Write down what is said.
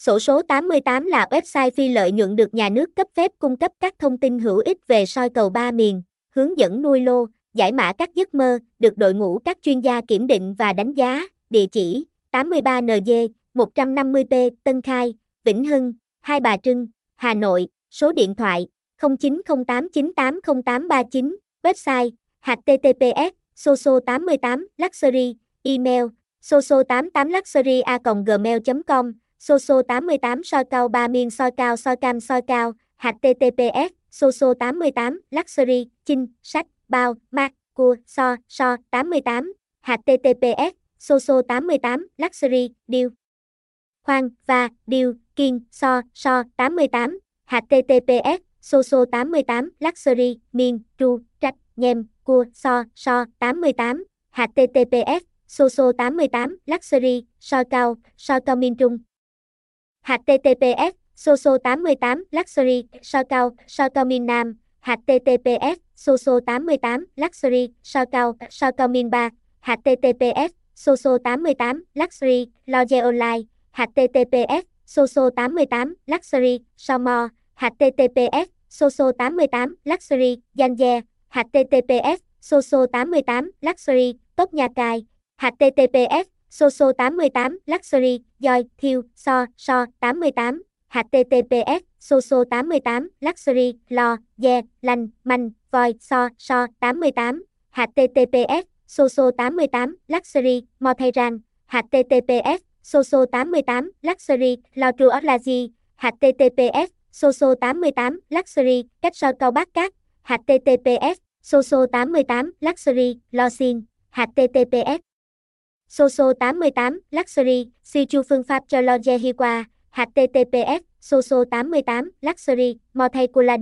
Sổ số 88 là website phi lợi nhuận được nhà nước cấp phép cung cấp các thông tin hữu ích về soi cầu ba miền, hướng dẫn nuôi lô, giải mã các giấc mơ, được đội ngũ các chuyên gia kiểm định và đánh giá. Địa chỉ 83 NG 150P Tân Khai, Vĩnh Hưng, Hai Bà Trưng, Hà Nội, số điện thoại 0908980839, website https soso88 luxury, email soso88luxury.gmail.com soso 88 soi cao ba miên soi cao soi cam soi cao, https soso 88 luxury, chinh, sách, bao mạc cua, so so 88 https soso 88 luxury deal khoan, và deal kiên, so so 88 https soso 88 luxury, miên, tru trạch nhem, cua, so so 88 https soso 88 luxury, soi cao soi cao miên trung https soso 88 luxury sao cao sao cao min nam https soso 88 luxury sao cao sao cao min ba https soso 88 luxury loge online https soso 88 luxury sao mo https soso 88 luxury danh gia https soso 88 luxury tốt nhà cài https soso 88 luxury Joy, thiêu so so 88 https soso 88 luxury lo ye lanh manh voi so so 88 https soso 88 luxury mo https soso 88 luxury lo tru gì https soso 88 luxury cách so cao bát cát https soso 88 luxury lo xin https soso 88 luxury siêu chu phương pháp cho lo qua https soso 88 luxury mo thay cola